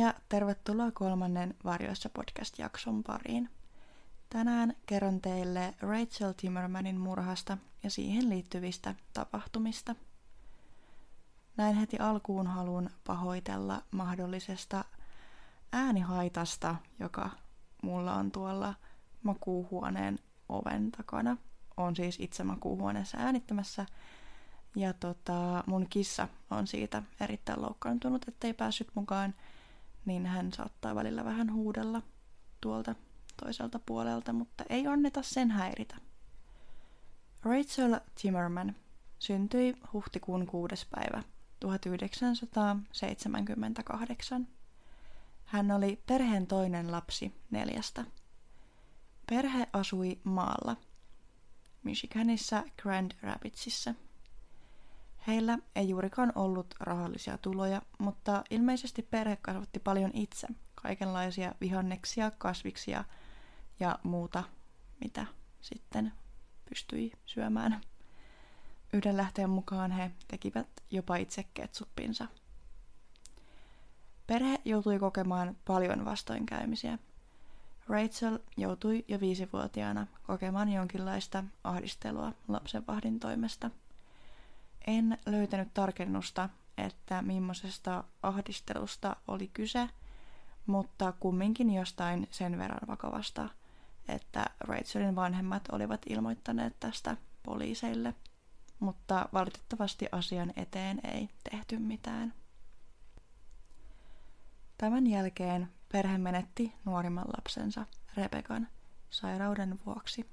Ja tervetuloa kolmannen Varjoissa podcast-jakson pariin. Tänään kerron teille Rachel Timmermanin murhasta ja siihen liittyvistä tapahtumista. Näin heti alkuun haluan pahoitella mahdollisesta äänihaitasta, joka mulla on tuolla makuuhuoneen oven takana. On siis itse makuuhuoneessa äänittämässä ja tota, mun kissa on siitä erittäin loukkaantunut, ettei päässyt mukaan, niin hän saattaa välillä vähän huudella tuolta toiselta puolelta, mutta ei anneta sen häiritä. Rachel Timmerman syntyi huhtikuun 6. päivä 1978. Hän oli perheen toinen lapsi neljästä. Perhe asui maalla, Michiganissa Grand Rapidsissa – Heillä ei juurikaan ollut rahallisia tuloja, mutta ilmeisesti perhe kasvatti paljon itse kaikenlaisia vihanneksia, kasviksia ja muuta, mitä sitten pystyi syömään. Yhden lähteen mukaan he tekivät jopa itse ketsuppinsa. Perhe joutui kokemaan paljon vastoinkäymisiä. Rachel joutui jo viisivuotiaana kokemaan jonkinlaista ahdistelua lapsenvahdin toimesta – en löytänyt tarkennusta, että millaisesta ahdistelusta oli kyse, mutta kumminkin jostain sen verran vakavasta, että Rachelin vanhemmat olivat ilmoittaneet tästä poliiseille, mutta valitettavasti asian eteen ei tehty mitään. Tämän jälkeen perhe menetti nuorimman lapsensa, Rebekan, sairauden vuoksi.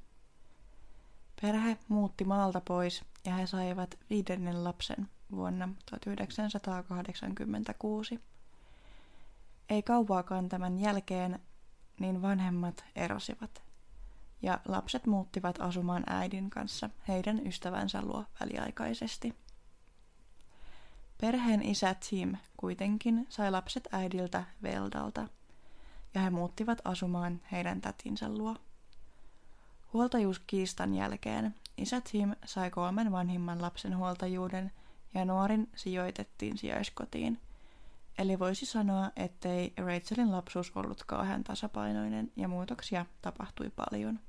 Perhe muutti maalta pois ja he saivat viidennen lapsen vuonna 1986. Ei kauaakaan tämän jälkeen, niin vanhemmat erosivat, ja lapset muuttivat asumaan äidin kanssa heidän ystävänsä luo väliaikaisesti. Perheen isä Tim kuitenkin sai lapset äidiltä Veldalta, ja he muuttivat asumaan heidän tätinsä luo. Huoltajuuskiistan jälkeen isä Tim sai kolmen vanhimman lapsen huoltajuuden ja nuorin sijoitettiin sijaiskotiin. Eli voisi sanoa, ettei Rachelin lapsuus ollut kauhean tasapainoinen ja muutoksia tapahtui paljon.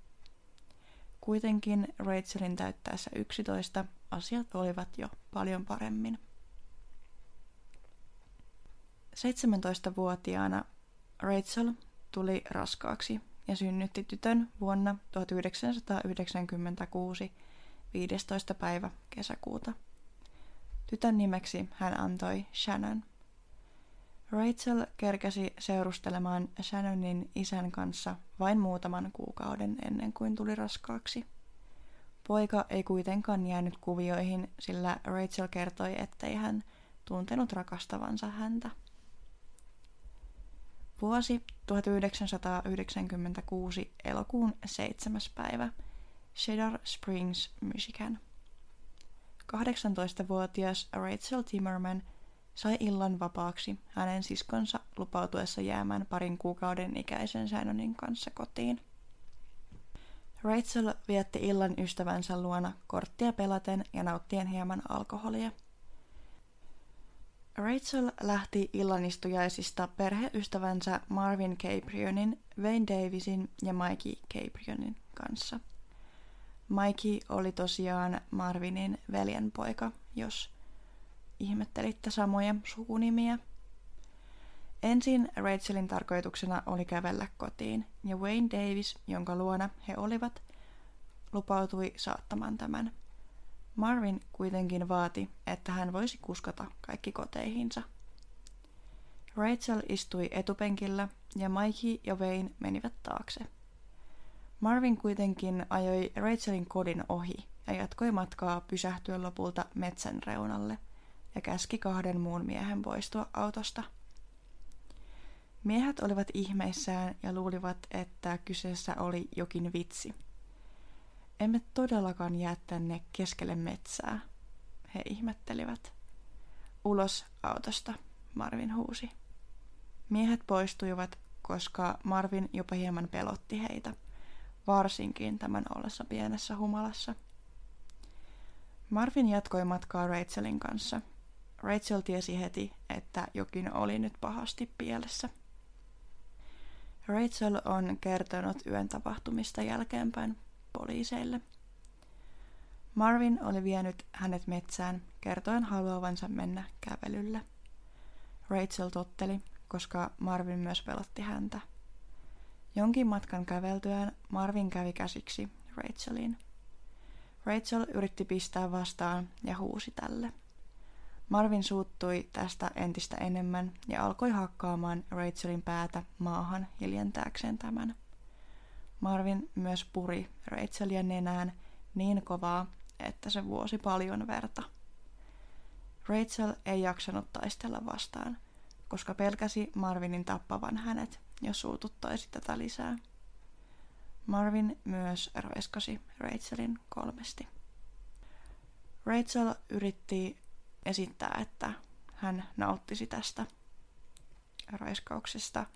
Kuitenkin Rachelin täyttäessä 11 asiat olivat jo paljon paremmin. 17-vuotiaana Rachel tuli raskaaksi ja synnytti tytön vuonna 1996 15. päivä kesäkuuta. Tytön nimeksi hän antoi Shannon. Rachel kerkäsi seurustelemaan Shannonin isän kanssa vain muutaman kuukauden ennen kuin tuli raskaaksi. Poika ei kuitenkaan jäänyt kuvioihin, sillä Rachel kertoi, ettei hän tuntenut rakastavansa häntä. Vuosi 1996 elokuun 7. päivä Cedar Springs, Michigan. 18-vuotias Rachel Timmerman sai illan vapaaksi hänen siskonsa lupautuessa jäämään parin kuukauden ikäisen Shannonin kanssa kotiin. Rachel vietti illan ystävänsä luona korttia pelaten ja nauttien hieman alkoholia – Rachel lähti illanistujaisista perheystävänsä Marvin Caprionin, Wayne Davisin ja Mikey Caprionin kanssa. Mikey oli tosiaan Marvinin veljenpoika, jos ihmettelitte samoja sukunimiä. Ensin Rachelin tarkoituksena oli kävellä kotiin, ja Wayne Davis, jonka luona he olivat, lupautui saattamaan tämän Marvin kuitenkin vaati, että hän voisi kuskata kaikki koteihinsa. Rachel istui etupenkillä ja Mikey ja Wayne menivät taakse. Marvin kuitenkin ajoi Rachelin kodin ohi ja jatkoi matkaa pysähtyä lopulta metsän reunalle ja käski kahden muun miehen poistua autosta. Miehet olivat ihmeissään ja luulivat, että kyseessä oli jokin vitsi – emme todellakaan jää tänne keskelle metsää, he ihmettelivät. Ulos autosta, Marvin huusi. Miehet poistuivat, koska Marvin jopa hieman pelotti heitä, varsinkin tämän ollessa pienessä humalassa. Marvin jatkoi matkaa Rachelin kanssa, Rachel tiesi heti, että jokin oli nyt pahasti pielessä. Rachel on kertonut yön tapahtumista jälkeenpäin poliiseille. Marvin oli vienyt hänet metsään, kertoen haluavansa mennä kävelylle. Rachel totteli, koska Marvin myös pelotti häntä. Jonkin matkan käveltyään Marvin kävi käsiksi Racheliin. Rachel yritti pistää vastaan ja huusi tälle. Marvin suuttui tästä entistä enemmän ja alkoi hakkaamaan Rachelin päätä maahan hiljentääkseen tämän. Marvin myös puri Rachelia nenään niin kovaa, että se vuosi paljon verta. Rachel ei jaksanut taistella vastaan, koska pelkäsi Marvinin tappavan hänet, jos suututtaisi tätä lisää. Marvin myös raiskasi Rachelin kolmesti. Rachel yritti esittää, että hän nauttisi tästä raiskauksesta.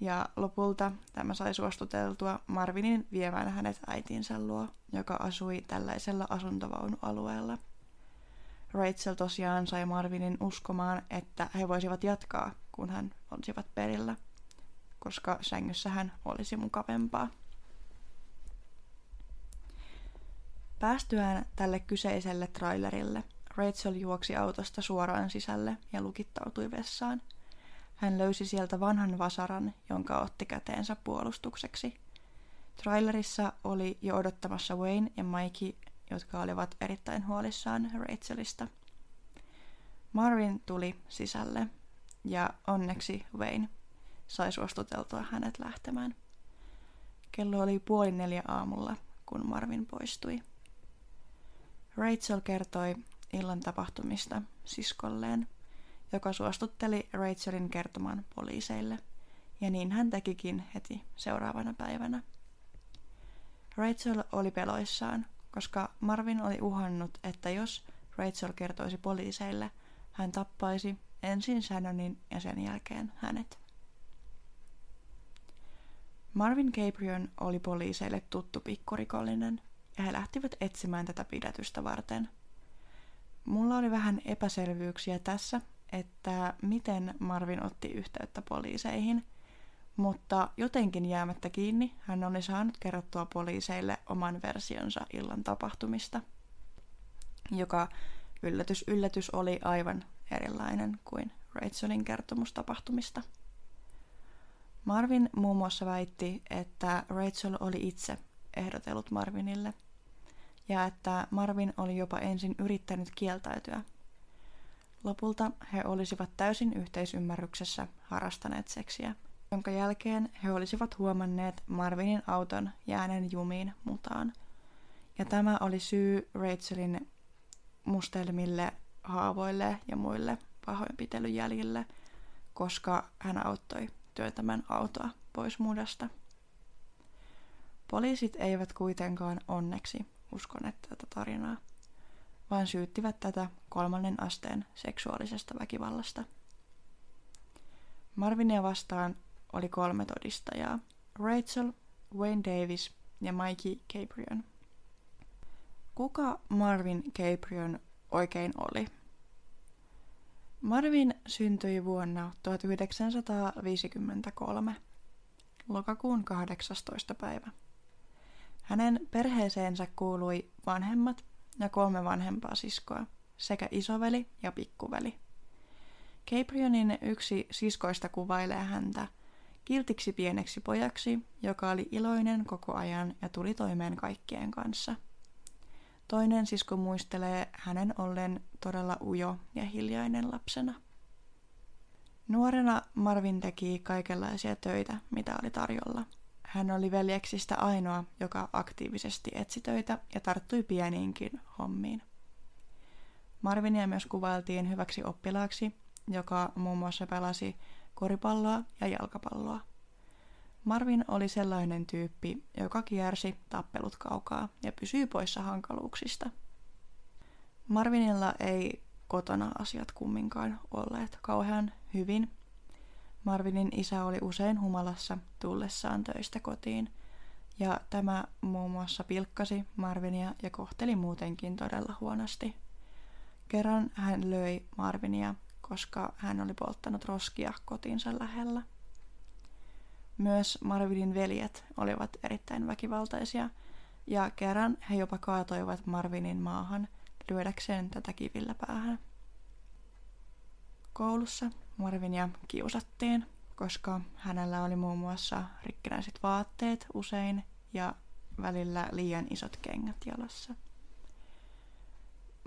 Ja lopulta tämä sai suostuteltua Marvinin viemään hänet äitinsä luo, joka asui tällaisella asuntovaunualueella. Rachel tosiaan sai Marvinin uskomaan, että he voisivat jatkaa, kun hän olisivat perillä, koska sängyssä hän olisi mukavempaa. Päästyään tälle kyseiselle trailerille, Rachel juoksi autosta suoraan sisälle ja lukittautui vessaan. Hän löysi sieltä vanhan vasaran, jonka otti käteensä puolustukseksi. Trailerissa oli jo odottamassa Wayne ja Mikey, jotka olivat erittäin huolissaan Rachelista. Marvin tuli sisälle ja onneksi Wayne sai suostuteltua hänet lähtemään. Kello oli puoli neljä aamulla, kun Marvin poistui. Rachel kertoi illan tapahtumista siskolleen, joka suostutteli Rachelin kertomaan poliiseille, ja niin hän tekikin heti seuraavana päivänä. Rachel oli peloissaan, koska Marvin oli uhannut, että jos Rachel kertoisi poliiseille, hän tappaisi ensin Shannonin ja sen jälkeen hänet. Marvin Gabrion oli poliiseille tuttu pikkurikollinen, ja he lähtivät etsimään tätä pidätystä varten. Mulla oli vähän epäselvyyksiä tässä, että miten Marvin otti yhteyttä poliiseihin, mutta jotenkin jäämättä kiinni hän oli saanut kerrottua poliiseille oman versionsa illan tapahtumista, joka yllätys yllätys oli aivan erilainen kuin Rachelin kertomus tapahtumista. Marvin muun muassa väitti, että Rachel oli itse ehdotellut Marvinille – ja että Marvin oli jopa ensin yrittänyt kieltäytyä. Lopulta he olisivat täysin yhteisymmärryksessä harrastaneet seksiä, jonka jälkeen he olisivat huomanneet Marvinin auton jääneen jumiin mutaan. Ja tämä oli syy Rachelin mustelmille, haavoille ja muille pahoinpitelyjäljille, koska hän auttoi työntämään autoa pois mudasta. Poliisit eivät kuitenkaan onneksi uskoneet tätä tarinaa, vaan syyttivät tätä kolmannen asteen seksuaalisesta väkivallasta. Marvinia vastaan oli kolme todistajaa, Rachel, Wayne Davis ja Mikey Caprion. Kuka Marvin Caprion oikein oli? Marvin syntyi vuonna 1953, lokakuun 18. päivä. Hänen perheeseensä kuului vanhemmat ja kolme vanhempaa siskoa, sekä isoveli ja pikkuveli. Caprionin yksi siskoista kuvailee häntä kiltiksi pieneksi pojaksi, joka oli iloinen koko ajan ja tuli toimeen kaikkien kanssa. Toinen sisko muistelee hänen ollen todella ujo ja hiljainen lapsena. Nuorena Marvin teki kaikenlaisia töitä, mitä oli tarjolla – hän oli veljeksistä ainoa, joka aktiivisesti etsi töitä ja tarttui pieniinkin hommiin. Marvinia myös kuvailtiin hyväksi oppilaaksi, joka muun muassa pelasi koripalloa ja jalkapalloa. Marvin oli sellainen tyyppi, joka kiersi tappelut kaukaa ja pysyi poissa hankaluuksista. Marvinilla ei kotona asiat kumminkaan olleet kauhean hyvin, Marvinin isä oli usein humalassa tullessaan töistä kotiin, ja tämä muun muassa pilkkasi Marvinia ja kohteli muutenkin todella huonosti. Kerran hän löi Marvinia, koska hän oli polttanut roskia kotiinsa lähellä. Myös Marvinin veljet olivat erittäin väkivaltaisia, ja kerran he jopa kaatoivat Marvinin maahan lyödäkseen tätä kivillä päähän. Koulussa Marvinia kiusattiin, koska hänellä oli muun muassa rikkinäiset vaatteet usein ja välillä liian isot kengät jalassa.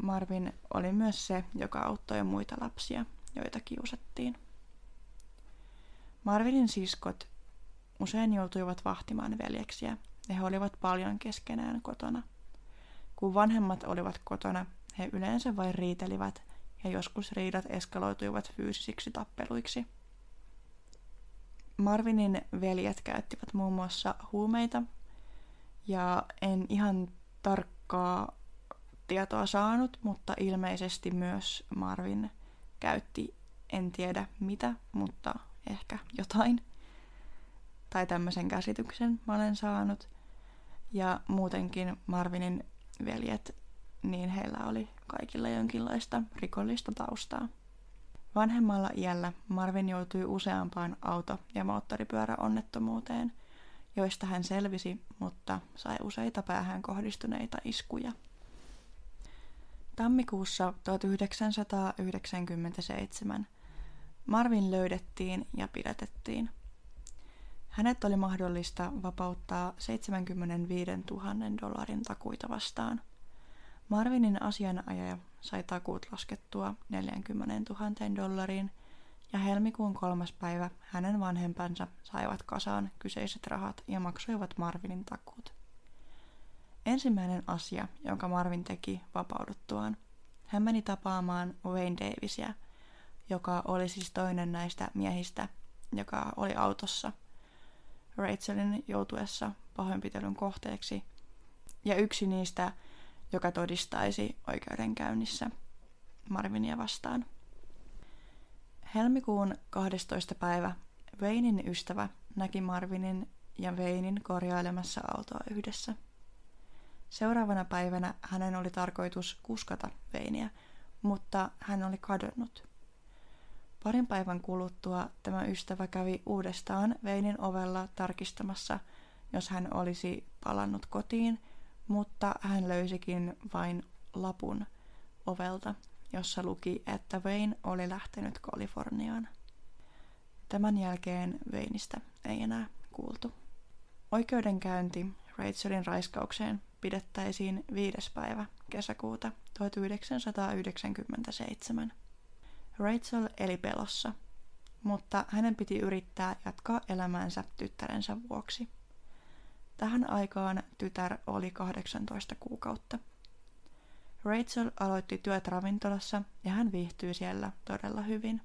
Marvin oli myös se, joka auttoi muita lapsia, joita kiusattiin. Marvinin siskot usein joutuivat vahtimaan veljeksiä ja he olivat paljon keskenään kotona. Kun vanhemmat olivat kotona, he yleensä vain riitelivät ja joskus riidat eskaloituivat fyysisiksi tappeluiksi. Marvinin veljet käyttivät muun muassa huumeita ja en ihan tarkkaa tietoa saanut, mutta ilmeisesti myös Marvin käytti, en tiedä mitä, mutta ehkä jotain. Tai tämmöisen käsityksen mä olen saanut. Ja muutenkin Marvinin veljet, niin heillä oli kaikilla jonkinlaista rikollista taustaa. Vanhemmalla iällä Marvin joutui useampaan auto- ja moottoripyöräonnettomuuteen, joista hän selvisi, mutta sai useita päähän kohdistuneita iskuja. Tammikuussa 1997 Marvin löydettiin ja pidätettiin. Hänet oli mahdollista vapauttaa 75 000 dollarin takuita vastaan. Marvinin asianajaja sai takuut laskettua 40 000 dollariin ja helmikuun kolmas päivä hänen vanhempansa saivat kasaan kyseiset rahat ja maksoivat Marvinin takuut. Ensimmäinen asia, jonka Marvin teki vapauduttuaan, hän meni tapaamaan Wayne Davisia, joka oli siis toinen näistä miehistä, joka oli autossa Rachelin joutuessa pahoinpitelyn kohteeksi, ja yksi niistä, joka todistaisi oikeudenkäynnissä Marvinia vastaan. Helmikuun 12. päivä Veinin ystävä näki Marvinin ja Veinin korjailemassa autoa yhdessä – Seuraavana päivänä hänen oli tarkoitus kuskata Veiniä, mutta hän oli kadonnut. Parin päivän kuluttua tämä ystävä kävi uudestaan Veinin ovella tarkistamassa, jos hän olisi palannut kotiin, mutta hän löysikin vain lapun ovelta, jossa luki, että Vein oli lähtenyt Kaliforniaan. Tämän jälkeen Veinistä ei enää kuultu. Oikeudenkäynti Rachelin raiskaukseen pidettäisiin 5. päivä kesäkuuta 1997. Rachel eli pelossa, mutta hänen piti yrittää jatkaa elämäänsä tyttärensä vuoksi. Tähän aikaan tytär oli 18 kuukautta. Rachel aloitti työt ravintolassa ja hän viihtyi siellä todella hyvin.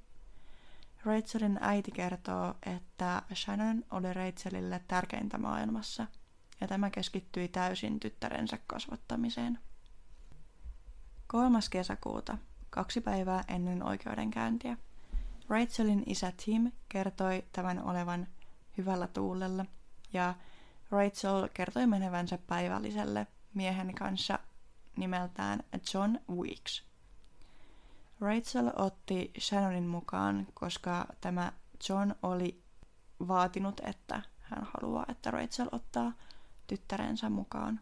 Rachelin äiti kertoo, että Shannon oli Rachelille tärkeintä maailmassa – ja tämä keskittyi täysin tyttärensä kasvattamiseen. Kolmas kesäkuuta, kaksi päivää ennen oikeudenkäyntiä, Rachelin isä Tim kertoi tämän olevan hyvällä tuulella ja Rachel kertoi menevänsä päivälliselle miehen kanssa nimeltään John Weeks. Rachel otti Shannonin mukaan, koska tämä John oli vaatinut, että hän haluaa, että Rachel ottaa tyttärensä mukaan.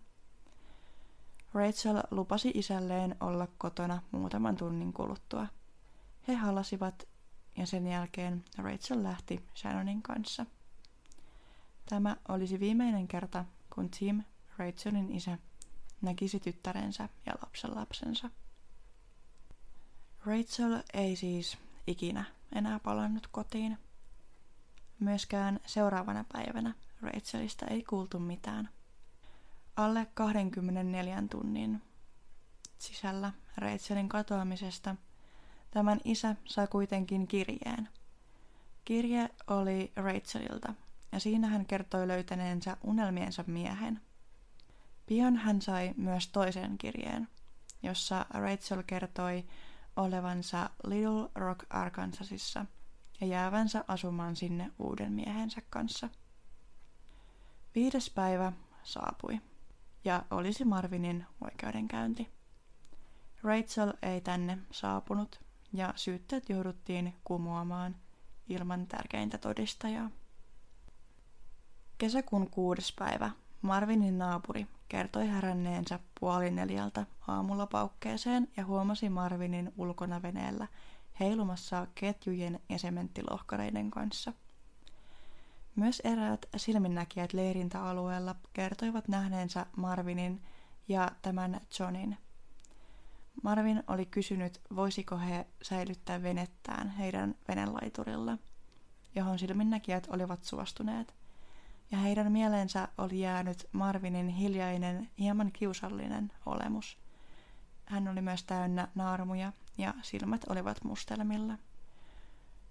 Rachel lupasi isälleen olla kotona muutaman tunnin kuluttua. He halasivat ja sen jälkeen Rachel lähti Shannonin kanssa. Tämä olisi viimeinen kerta, kun Tim, Rachelin isä, näkisi tyttärensä ja lapsen lapsensa. Rachel ei siis ikinä enää palannut kotiin. Myöskään seuraavana päivänä Rachelista ei kuultu mitään. Alle 24 tunnin sisällä Rachelin katoamisesta tämän isä sai kuitenkin kirjeen. Kirje oli Rachelilta ja siinä hän kertoi löytäneensä unelmiensa miehen. Pian hän sai myös toisen kirjeen, jossa Rachel kertoi olevansa Little Rock Arkansasissa ja jäävänsä asumaan sinne uuden miehensä kanssa. Viides päivä saapui ja olisi Marvinin oikeudenkäynti. Rachel ei tänne saapunut ja syytteet jouduttiin kumoamaan ilman tärkeintä todistajaa. Kesäkuun kuudes päivä Marvinin naapuri kertoi häränneensä puoli neljältä aamulla paukkeeseen ja huomasi Marvinin ulkona veneellä heilumassa ketjujen ja sementtilohkareiden kanssa. Myös eräät silminnäkijät leirintäalueella kertoivat nähneensä Marvinin ja tämän Johnin. Marvin oli kysynyt, voisiko he säilyttää venettään heidän venelaiturilla, johon silminnäkijät olivat suostuneet – ja heidän mieleensä oli jäänyt Marvinin hiljainen, hieman kiusallinen olemus. Hän oli myös täynnä naarmuja ja silmät olivat mustelmilla.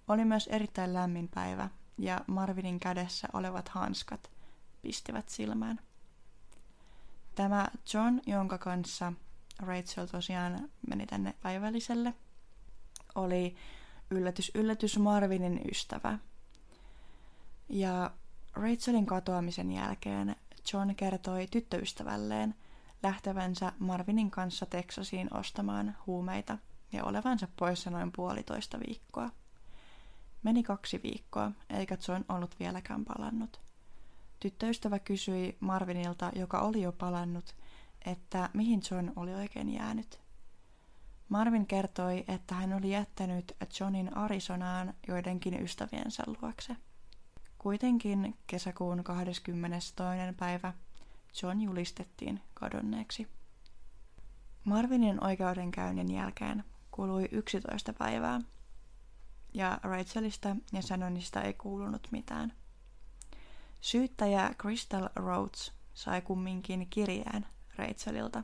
Oli myös erittäin lämmin päivä ja Marvinin kädessä olevat hanskat pistivät silmään. Tämä John, jonka kanssa Rachel tosiaan meni tänne päivälliselle, oli yllätys yllätys Marvinin ystävä. Ja Rachelin katoamisen jälkeen John kertoi tyttöystävälleen lähtevänsä Marvinin kanssa Texasiin ostamaan huumeita ja olevansa poissa noin puolitoista viikkoa. Meni kaksi viikkoa, eikä John ollut vieläkään palannut. Tyttöystävä kysyi Marvinilta, joka oli jo palannut, että mihin John oli oikein jäänyt. Marvin kertoi, että hän oli jättänyt Johnin Arizonaan joidenkin ystäviensä luokse. Kuitenkin kesäkuun 22. päivä John julistettiin kadonneeksi. Marvinin oikeudenkäynnin jälkeen kului 11 päivää, ja Rachelista ja Shannonista ei kuulunut mitään. Syyttäjä Crystal Rhodes sai kumminkin kirjeen Rachelilta.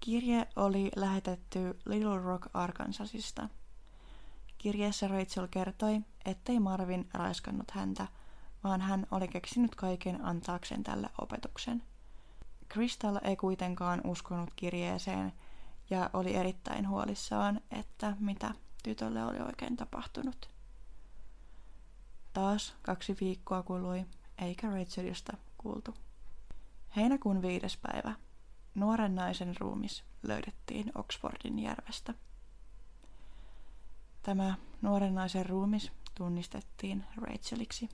Kirje oli lähetetty Little Rock Arkansasista – Kirjeessä Rachel kertoi, ettei Marvin raiskannut häntä, vaan hän oli keksinyt kaiken antaakseen tälle opetuksen. Crystal ei kuitenkaan uskonut kirjeeseen ja oli erittäin huolissaan, että mitä tytölle oli oikein tapahtunut. Taas kaksi viikkoa kului, eikä Rachelista kuultu. Heinäkuun viides päivä. Nuoren naisen ruumis löydettiin Oxfordin järvestä. Tämä nuoren naisen ruumis tunnistettiin Racheliksi.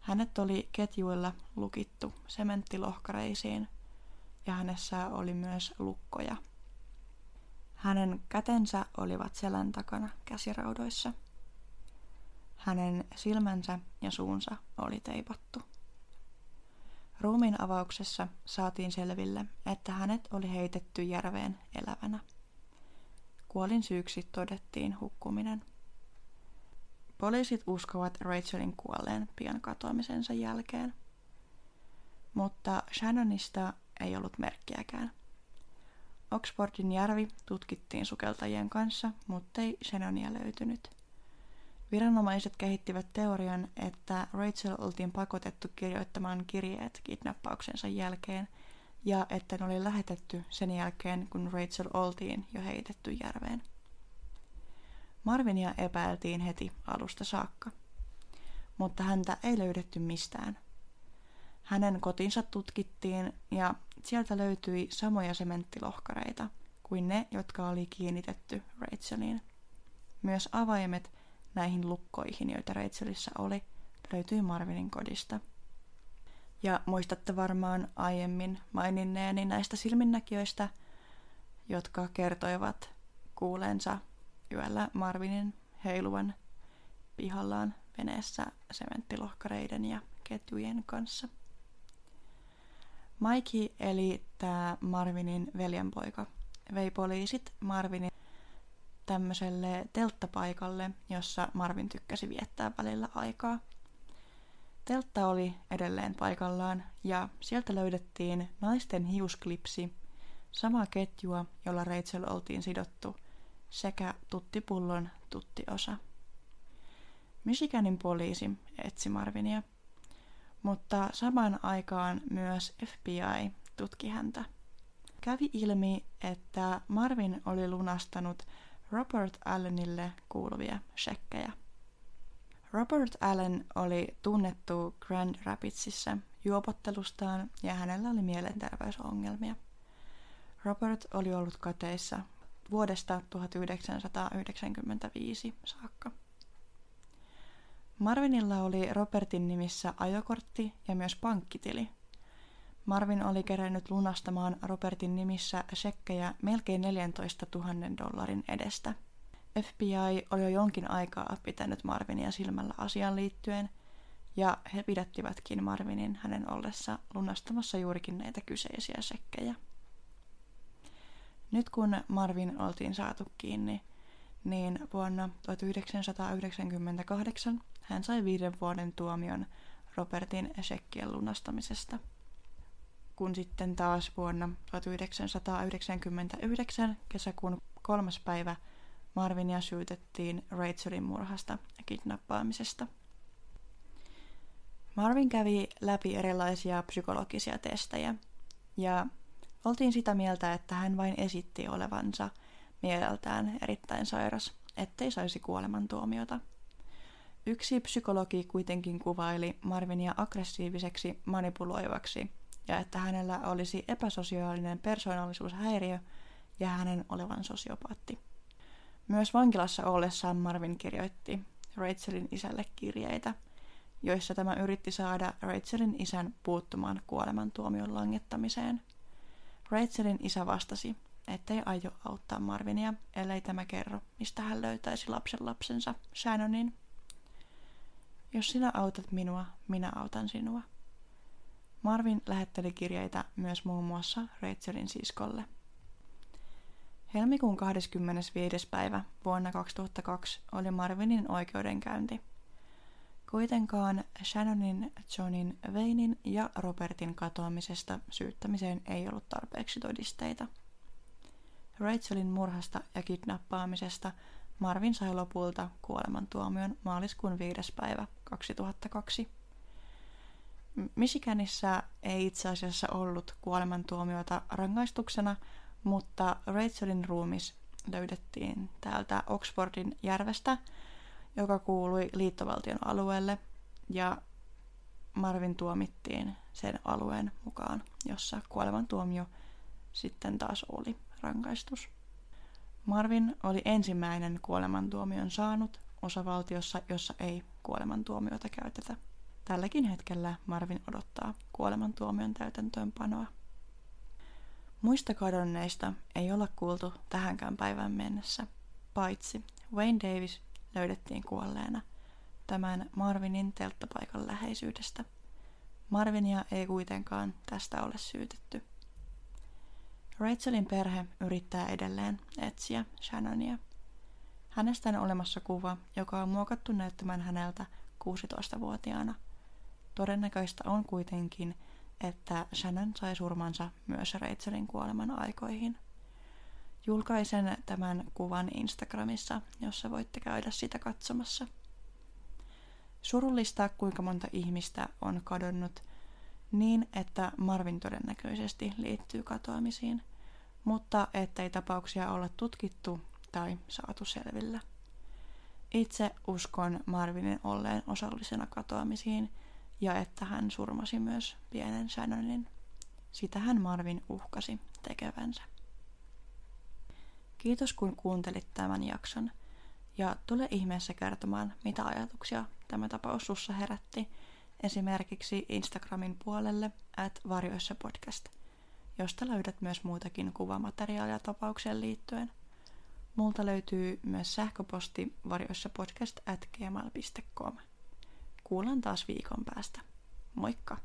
Hänet oli ketjuilla lukittu sementtilohkareisiin ja hänessä oli myös lukkoja. Hänen kätensä olivat selän takana käsiraudoissa. Hänen silmänsä ja suunsa oli teipattu. Ruumin avauksessa saatiin selville, että hänet oli heitetty järveen elävänä. Kuolin syyksi todettiin hukkuminen. Poliisit uskovat Rachelin kuolleen pian katoamisensa jälkeen. Mutta Shannonista ei ollut merkkiäkään. Oxfordin järvi tutkittiin sukeltajien kanssa, mutta ei Shannonia löytynyt. Viranomaiset kehittivät teorian, että Rachel oltiin pakotettu kirjoittamaan kirjeet kidnappauksensa jälkeen – ja että ne oli lähetetty sen jälkeen, kun Rachel oltiin jo heitetty järveen. Marvinia epäiltiin heti alusta saakka, mutta häntä ei löydetty mistään. Hänen kotinsa tutkittiin ja sieltä löytyi samoja sementtilohkareita kuin ne, jotka oli kiinnitetty Racheliin. Myös avaimet näihin lukkoihin, joita Rachelissa oli, löytyi Marvinin kodista – ja muistatte varmaan aiemmin maininneeni näistä silminnäkijöistä, jotka kertoivat kuulensa yöllä Marvinin heiluvan pihallaan veneessä sementtilohkareiden ja ketjujen kanssa. Mikey eli tämä Marvinin veljenpoika vei poliisit Marvinin tämmöiselle telttapaikalle, jossa Marvin tykkäsi viettää välillä aikaa – Teltta oli edelleen paikallaan ja sieltä löydettiin naisten hiusklipsi, sama ketjua, jolla Rachel oltiin sidottu, sekä tuttipullon tuttiosa. Michiganin poliisi etsi Marvinia, mutta samaan aikaan myös FBI tutki häntä. Kävi ilmi, että Marvin oli lunastanut Robert Allenille kuuluvia shekkejä. Robert Allen oli tunnettu Grand Rapidsissa juopottelustaan ja hänellä oli mielenterveysongelmia. Robert oli ollut kateissa vuodesta 1995 saakka. Marvinilla oli Robertin nimissä ajokortti ja myös pankkitili. Marvin oli kerännyt lunastamaan Robertin nimissä sekkejä melkein 14 000 dollarin edestä. FBI oli jo jonkin aikaa pitänyt Marvinia silmällä asian liittyen, ja he pidättivätkin Marvinin hänen ollessa lunastamassa juurikin näitä kyseisiä sekkejä. Nyt kun Marvin oltiin saatu kiinni, niin vuonna 1998 hän sai viiden vuoden tuomion Robertin shekkien lunastamisesta. Kun sitten taas vuonna 1999 kesäkuun kolmas päivä Marvinia syytettiin Rachelin murhasta ja kidnappaamisesta. Marvin kävi läpi erilaisia psykologisia testejä ja oltiin sitä mieltä, että hän vain esitti olevansa mieleltään erittäin sairas, ettei saisi kuolemantuomiota – Yksi psykologi kuitenkin kuvaili Marvinia aggressiiviseksi manipuloivaksi ja että hänellä olisi epäsosiaalinen persoonallisuushäiriö ja hänen olevan sosiopaatti. Myös vankilassa ollessaan Marvin kirjoitti Rachelin isälle kirjeitä, joissa tämä yritti saada Rachelin isän puuttumaan kuolemantuomion langettamiseen. Rachelin isä vastasi, ettei aio auttaa Marvinia, ellei tämä kerro, mistä hän löytäisi lapsen lapsensa Shannonin jos sinä autat minua, minä autan sinua. Marvin lähetteli kirjeitä myös muun muassa Rachelin siskolle. Helmikuun 25. päivä vuonna 2002 oli Marvinin oikeudenkäynti. Kuitenkaan Shannonin, Johnin, Veinin ja Robertin katoamisesta syyttämiseen ei ollut tarpeeksi todisteita. Rachelin murhasta ja kidnappaamisesta Marvin sai lopulta kuolemantuomion maaliskuun 5. päivä 2002. Michiganissa ei itse asiassa ollut kuolemantuomiota rangaistuksena, mutta Rachelin ruumis löydettiin täältä Oxfordin järvestä, joka kuului liittovaltion alueelle, ja Marvin tuomittiin sen alueen mukaan, jossa kuolemantuomio sitten taas oli rangaistus. Marvin oli ensimmäinen kuolemantuomion saanut osavaltiossa, jossa ei kuolemantuomiota käytetä. Tälläkin hetkellä Marvin odottaa kuolemantuomion täytäntöönpanoa. Muista kadonneista ei olla kuultu tähänkään päivään mennessä, paitsi Wayne Davis löydettiin kuolleena tämän Marvinin telttapaikan läheisyydestä. Marvinia ei kuitenkaan tästä ole syytetty. Rachelin perhe yrittää edelleen etsiä Shannonia. Hänestä on olemassa kuva, joka on muokattu näyttämään häneltä 16-vuotiaana. Todennäköistä on kuitenkin, että Shannon sai surmansa myös Rachelin kuoleman aikoihin. Julkaisen tämän kuvan Instagramissa, jossa voitte käydä sitä katsomassa. Surullista, kuinka monta ihmistä on kadonnut niin, että Marvin todennäköisesti liittyy katoamisiin mutta ettei tapauksia olla tutkittu tai saatu selvillä. Itse uskon Marvinin olleen osallisena katoamisiin ja että hän surmasi myös pienen Shannonin. Sitähän Marvin uhkasi tekevänsä. Kiitos kun kuuntelit tämän jakson ja tule ihmeessä kertomaan, mitä ajatuksia tämä tapaus sussa herätti, esimerkiksi Instagramin puolelle at varjoissa podcast – josta löydät myös muutakin kuvamateriaalia tapaukseen liittyen. Multa löytyy myös sähköposti varjoissa podcast at gmail.com. Kuullaan taas viikon päästä. Moikka!